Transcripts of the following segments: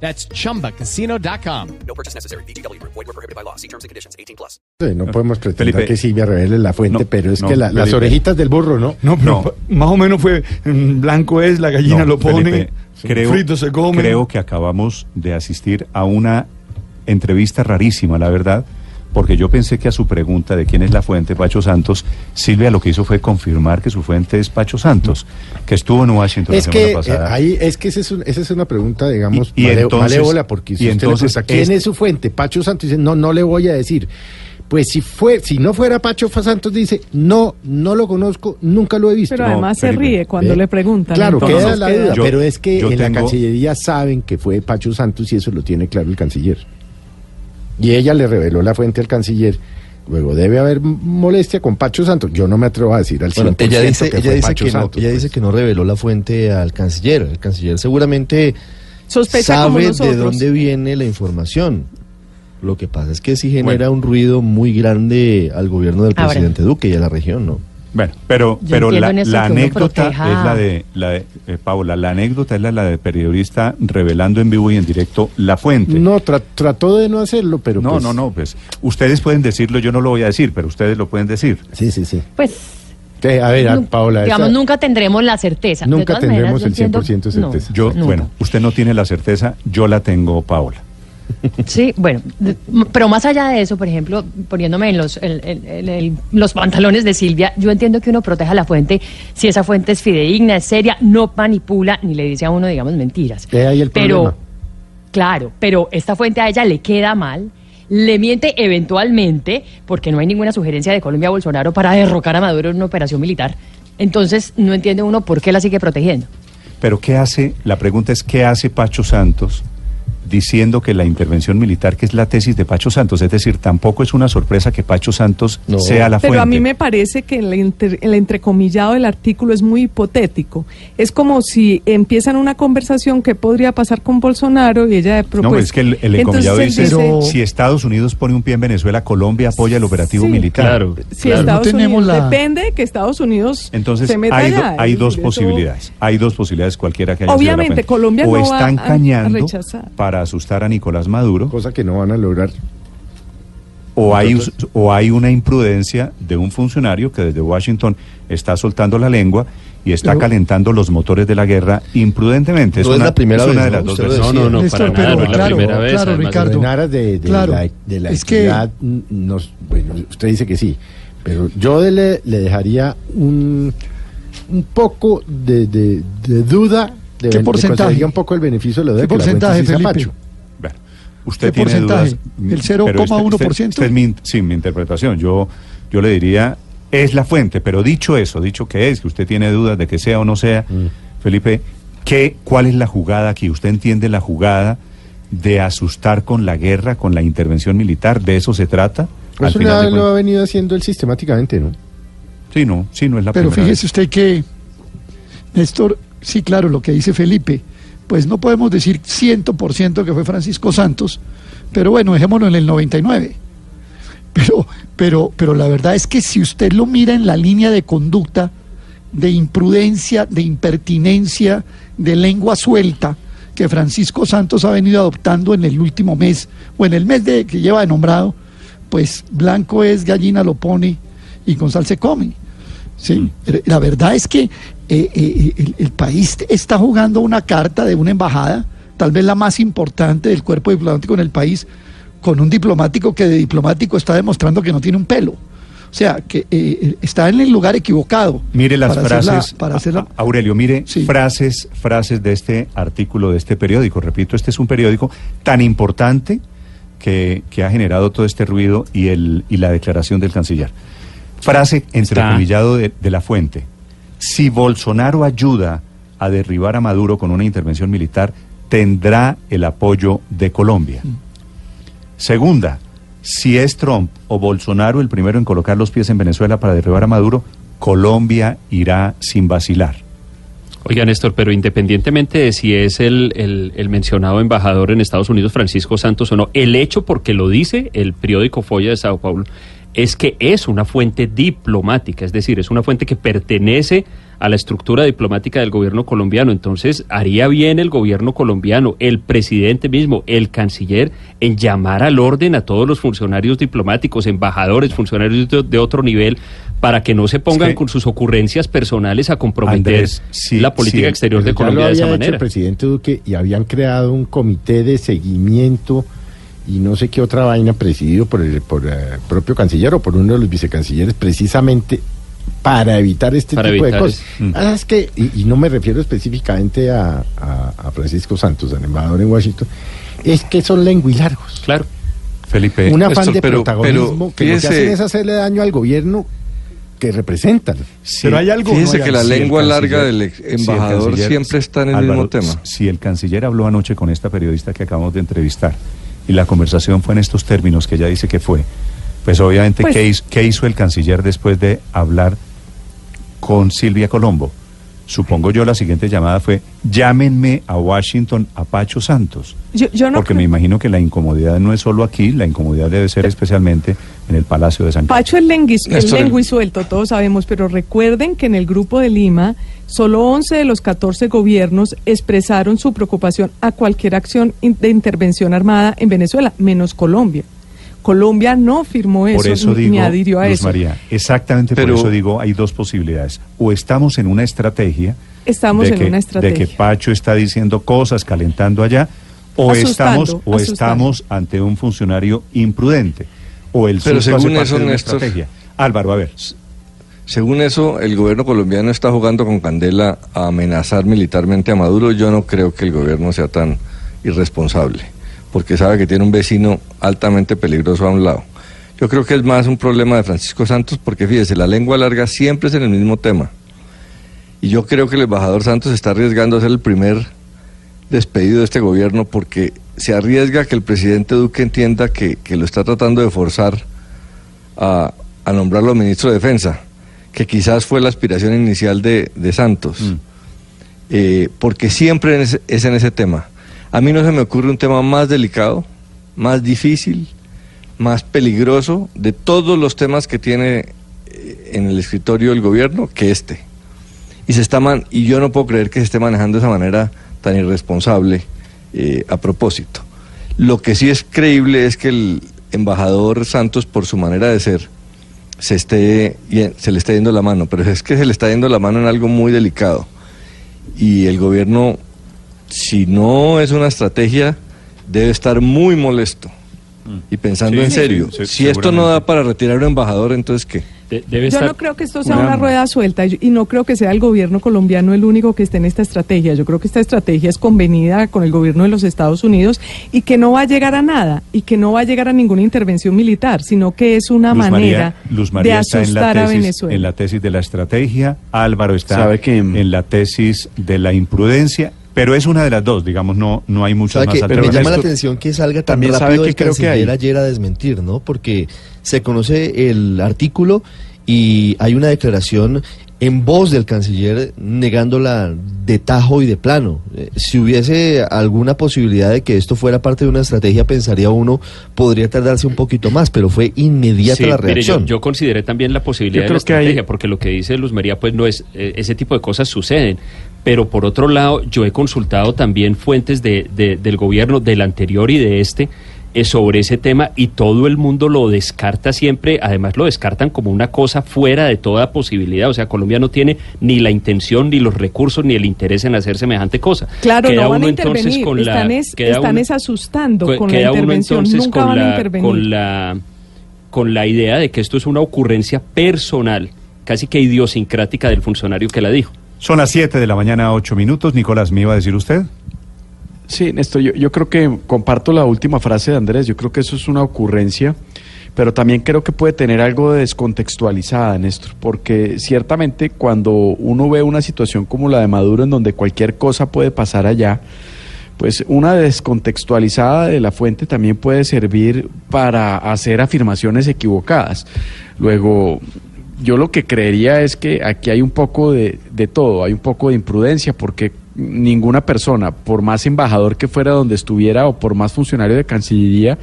That's chumbacasino.com. No purchase necessary. BGW. Void were prohibited by law. See terms and conditions. 18 plus. Sí, No podemos pretender Felipe. que Silvia revele la fuente, No, pero es no, que la- las orejitas del burro, ¿no? No, pero No. más o menos fue mm, blanco es, la gallina No, lo pone, Felipe, creo, frito se come. Creo que acabamos de asistir a una entrevista rarísima, la verdad, porque yo pensé que a su pregunta de quién es la fuente, Pacho Santos, Silvia lo que hizo fue confirmar que su fuente es Pacho Santos, que estuvo en Washington Es la que, semana pasada. eh, ahí, es que esa es, un- esa es una pregunta, digamos, Y- y male- entonces- malévola, porque si y usted entonces le pregunta, ¿quién es- es su fuente? Pacho Santos dice, no, no le voy a decir. Pues si fue, si no fuera Pacho Santos dice, no, no lo conozco, nunca lo he visto. Pero No, además se Felipe. ríe cuando le preguntan. Claro, entonces queda la duda, Yo- pero es que en la Cancillería saben que fue Pacho Santos y eso lo tiene claro el canciller. Y ella le reveló la fuente al canciller. Luego debe haber molestia con Pacho Santos. Yo no me atrevo a decir al 100% Bueno, ella dice, que ella fue dice Pacho que no, Santos, ella pues. dice que no reveló la fuente al canciller. El canciller seguramente Sospecha como sabe de dónde viene la información. Lo que pasa es que sí genera un ruido muy grande al gobierno del Ahora. presidente Duque y a la región, ¿no? Bueno, pero, Yo pero la, entiendo la anécdota proteja- es la de, la de eh, Paula, la anécdota es la, la de periodista revelando en vivo y en directo la fuente. No, tra- trató de no hacerlo, pero no, pues- no, no, pues ustedes pueden decirlo, yo no lo voy a decir, pero ustedes lo pueden decir. Sí, sí, sí. Pues, ¿Qué? A ver, a- Paola. digamos, esa- nunca tendremos la certeza. Nunca maneras, tendremos el entiendo- 100% de no, certeza. Yo, nunca. bueno, usted no tiene la certeza, yo la tengo, Paola. Sí, bueno, de- pero más allá de eso, por ejemplo, poniéndome en los, en- en- en el- los pantalones de Silvia, yo entiendo que uno proteja la fuente si esa fuente es fidedigna, es seria, no manipula ni le dice a uno, digamos, mentiras. He ahí el pero, problema. claro, pero esta fuente a ella le queda mal. Le miente eventualmente, porque no hay ninguna sugerencia de Colombia a Bolsonaro para derrocar a Maduro en una operación militar. Entonces, no entiende uno por qué la sigue protegiendo. Pero ¿qué hace? La pregunta es, ¿qué hace Pacho Santos diciendo que la intervención militar, que es la tesis de Pacho Santos? Es decir, tampoco es una sorpresa que Pacho Santos No. sea la fuente. Pero a mí me parece que el, entre- el entrecomillado del artículo es muy hipotético. Es como si empiezan una conversación que podría pasar con Bolsonaro y ella de No, propuesta. es que el, el encomillado dice, dice, si Estados Unidos pone un pie en Venezuela, Colombia apoya el operativo Sí. militar. si claro, Estados no tenemos Unidos, la- depende de que Estados Unidos Entonces se meta hay, do- allá. hay dos posibilidades. Hay dos posibilidades cualquiera que haya sido la Obviamente. Colombia o no están a cañando rechazar. para asustar a Nicolás Maduro Cosa que no van a lograr. o hay, o hay una imprudencia de un funcionario que desde Washington está soltando la lengua y está Pero- calentando los motores de la guerra imprudentemente. No es la primera es una vez, de las ¿no? dos veces. decía. No, no, no, Néstor, para pero nada, no es la claro, primera vez. claro, además. Ricardo. En aras de, de Claro. la, de la Es que- equidad, n- nos, bueno, usted dice que sí, pero yo le, le dejaría un, un poco de, de- de duda, de, ¿Qué porcentaje? un poco el beneficio de lo de ¿Qué porcentaje, Felipe? Bueno, usted ¿Qué tiene porcentaje? dudas. ¿El pero 0,1%? Esta es mi, sí, mi interpretación. Yo, yo le diría, es la fuente, pero dicho eso, dicho que es, que usted tiene dudas de que sea o no sea, Felipe, ¿qué, ¿cuál es la jugada aquí? ¿Usted entiende la jugada de asustar con la guerra, con la intervención militar? ¿De eso se trata? Eso final lo ha venido haciendo él sistemáticamente, ¿no? Sí, no, sí, no es la Pero primera fíjese vez. usted que, Néstor, sí, claro, lo que dice Felipe, pues no podemos decir 100% que fue Francisco Santos, pero bueno, dejémoslo en el 99. Pero, pero, pero la verdad es que si usted lo mira en la línea de conducta, de imprudencia, de impertinencia, de lengua suelta, que Francisco Santos ha venido adoptando en el último mes, o en el mes de, que lleva de nombrado, pues blanco es, gallina lo pone y con sal se come. Sí, pero la verdad es que eh, eh, el, el país está jugando una carta de una embajada, tal vez la más importante del cuerpo diplomático en el país, con un diplomático que de diplomático está demostrando que no tiene un pelo. O sea, que eh, está en el lugar equivocado. Mire las para frases, para hacer la- a- Aurelio, mire Sí. frases, frases de este artículo, de este periódico. Repito, este es un periódico tan importante que, que ha generado todo este ruido y, el, y la declaración del canciller. Frase entrecomillado de, de la fuente. Si Bolsonaro ayuda a derribar a Maduro con una intervención militar, tendrá el apoyo de Colombia. Segunda, Si es Trump o Bolsonaro el primero en colocar los pies en Venezuela para derribar a Maduro, Colombia irá sin vacilar. Oiga, Néstor, pero independientemente de si es el, el, mencionado embajador en Estados Unidos, Francisco Santos, o no, el hecho, porque lo dice el periódico Folla de Sao Paulo, es que es una fuente diplomática, es decir, es una fuente que pertenece a la estructura diplomática del gobierno colombiano. Entonces, haría bien el gobierno colombiano, el presidente mismo, el canciller, en llamar al orden a todos los funcionarios diplomáticos, embajadores, funcionarios de, de otro nivel, para que no se pongan con sus ocurrencias personales a comprometer Andrés, sí, la política sí, exterior de Colombia lo de esa manera. el presidente Duque y habían creado un comité de seguimiento y no sé qué otra vaina presidido por el por, eh, propio canciller o por uno de los vicecancilleres precisamente para evitar este Para tipo de cosas. Mm. Ah, es que, y, y no me refiero específicamente a, a- a Francisco Santos, al embajador en Washington, es que son lenguilargos. Claro. Felipe, Un afán Néstor, de pero- protagonismo pero que lo que hacen es hacerle daño al gobierno que representan. sí, Pero hay algo. Fíjese ¿no? que la si el lengua larga del si el embajador siempre está en el Álvaro, mismo tema. Si el canciller habló anoche con esta periodista que acabamos de entrevistar y la conversación fue en estos términos que ella dice que fue, pues obviamente, Pues- ¿qué, hizo, qué hizo el canciller después de hablar con Silvia Colombo? Supongo yo la siguiente llamada fue, llámenme a Washington a Pacho Santos. Yo, yo no Porque creo- me imagino que la incomodidad no es solo aquí, la incomodidad debe ser especialmente en el Palacio de San Carlos. Pacho es lenguis, es Néstor, el- lengui suelto, todos sabemos, pero recuerden que en el grupo de Lima solo 11 de los 14 gobiernos expresaron su preocupación a cualquier acción de intervención armada en Venezuela, menos Colombia. Colombia no firmó eso, Por eso ni- digo, ni adhirió a Luz eso. María, exactamente Pero- por eso digo, hay dos posibilidades. O estamos en una estrategia. Estamos de en que, una estrategia. De que Pacho está diciendo cosas, calentando allá, o Asustando, estamos o asustando. estamos ante un funcionario imprudente. O el Pero hace según parte eso, de una Néstor- estrategia. Álvaro, a ver. Según eso, el gobierno colombiano está jugando con candela a amenazar militarmente a Maduro. Yo no creo que el gobierno sea tan irresponsable, porque sabe que tiene un vecino altamente peligroso a un lado. Yo creo que es más un problema de Francisco Santos, porque fíjese, la lengua larga siempre es en el mismo tema. Y yo creo que el embajador Santos está arriesgando a ser el primer despedido de este gobierno porque se arriesga que el presidente Duque entienda que, que lo está tratando de forzar a, a nombrarlo ministro de Defensa, que quizás fue la aspiración inicial de, de Santos, Mm. Eh, porque siempre es, es en ese tema. A mí no se me ocurre un tema más delicado, más difícil, más peligroso de todos los temas que tiene eh, en el escritorio del gobierno que este. Y, se está man- y yo no puedo creer que se esté manejando de esa manera tan irresponsable eh, a propósito. Lo que sí es creíble es que el embajador Santos, por su manera de ser, se, esté, se le está yendo la mano, pero es que se le está yendo la mano en algo muy delicado. Y el gobierno, si no es una estrategia, debe estar muy molesto y pensando Sí, en serio. sí, si esto no da para retirar un embajador, entonces ¿qué? De- debe Yo no creo que esto sea una- una rueda suelta y y no creo que sea el gobierno colombiano el único que esté en esta estrategia. Yo creo que esta estrategia es convenida con el gobierno de los Estados Unidos y que no va a llegar a nada y que no va a llegar a ninguna intervención militar, sino que es una Luz manera María, Luz María de está en la, asustar a tesis, Venezuela. en la tesis de la estrategia, Álvaro está Sabe que- en la tesis de la imprudencia, pero es una de las dos, digamos, no, no hay muchas ¿Sabe más que me alternativas. llama la atención que salga tan también sabe rápido que el creo que canciller hay- ayer a desmentir, ¿no? Porque se conoce el artículo y hay una declaración en voz del canciller negándola de tajo y de plano. Eh, si hubiese alguna posibilidad de que esto fuera parte de una estrategia, pensaría uno, podría tardarse un poquito más, pero fue inmediata Sí, la mire, reacción. yo, yo consideré también la posibilidad Yo de la creo que hay- estrategia, porque lo que dice Luz María, pues no es, eh, ese tipo de cosas suceden. Pero por otro lado, yo he consultado también fuentes de, de- del gobierno, del anterior y de este, eh, sobre ese tema y todo el mundo lo descarta siempre, además lo descartan como una cosa fuera de toda posibilidad. O sea, Colombia no tiene ni la intención, ni los recursos, ni el interés en hacer semejante cosa. Claro, Queda no van a uno entonces intervenir, con la- están, es, están uno- es asustando con la queda uno intervención, entonces nunca con van a la, intervenir. con la con la idea de que esto es una ocurrencia personal, casi que idiosincrática del funcionario que la dijo. Son las 7 de la mañana, 8 minutos. Nicolás, ¿me iba a decir usted? Sí, Néstor, yo, yo creo que comparto la última frase de Andrés, yo creo que eso es una ocurrencia, pero también creo que puede tener algo de descontextualizada, Néstor, porque ciertamente cuando uno ve una situación como la de Maduro en donde cualquier cosa puede pasar allá, pues una descontextualizada de la fuente también puede servir para hacer afirmaciones equivocadas. Luego, yo lo que creería es que aquí hay un poco de, de todo, hay un poco de imprudencia, porque ninguna persona, por más embajador que fuera donde estuviera o por más funcionario de Cancillería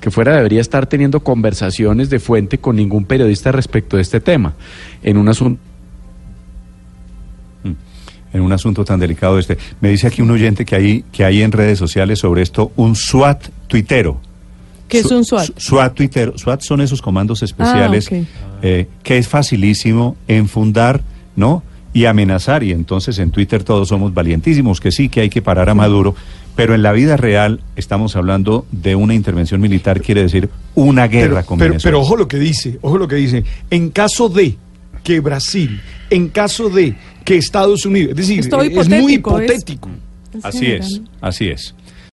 que fuera, debería estar teniendo conversaciones de fuente con ningún periodista respecto de este tema, en un asunto en un asunto tan delicado este. Me dice aquí un oyente que hay, que hay en redes sociales sobre esto un SWAT tuitero. ¿Qué es un SWAT? SWAT tuitero. SWAT son esos comandos especiales Ah, ok. Eh, que es facilísimo enfundar, ¿no? Y amenazar. Y entonces en Twitter todos somos valientísimos, que sí, que hay que parar a Maduro. Pero en la vida real estamos hablando de una intervención militar, quiere decir una guerra pero, con pero, Venezuela. pero ojo lo que dice, ojo lo que dice. En caso de que Brasil, en caso de que Estados Unidos, es decir, Es muy hipotético, es- hipotético. Así es, así es.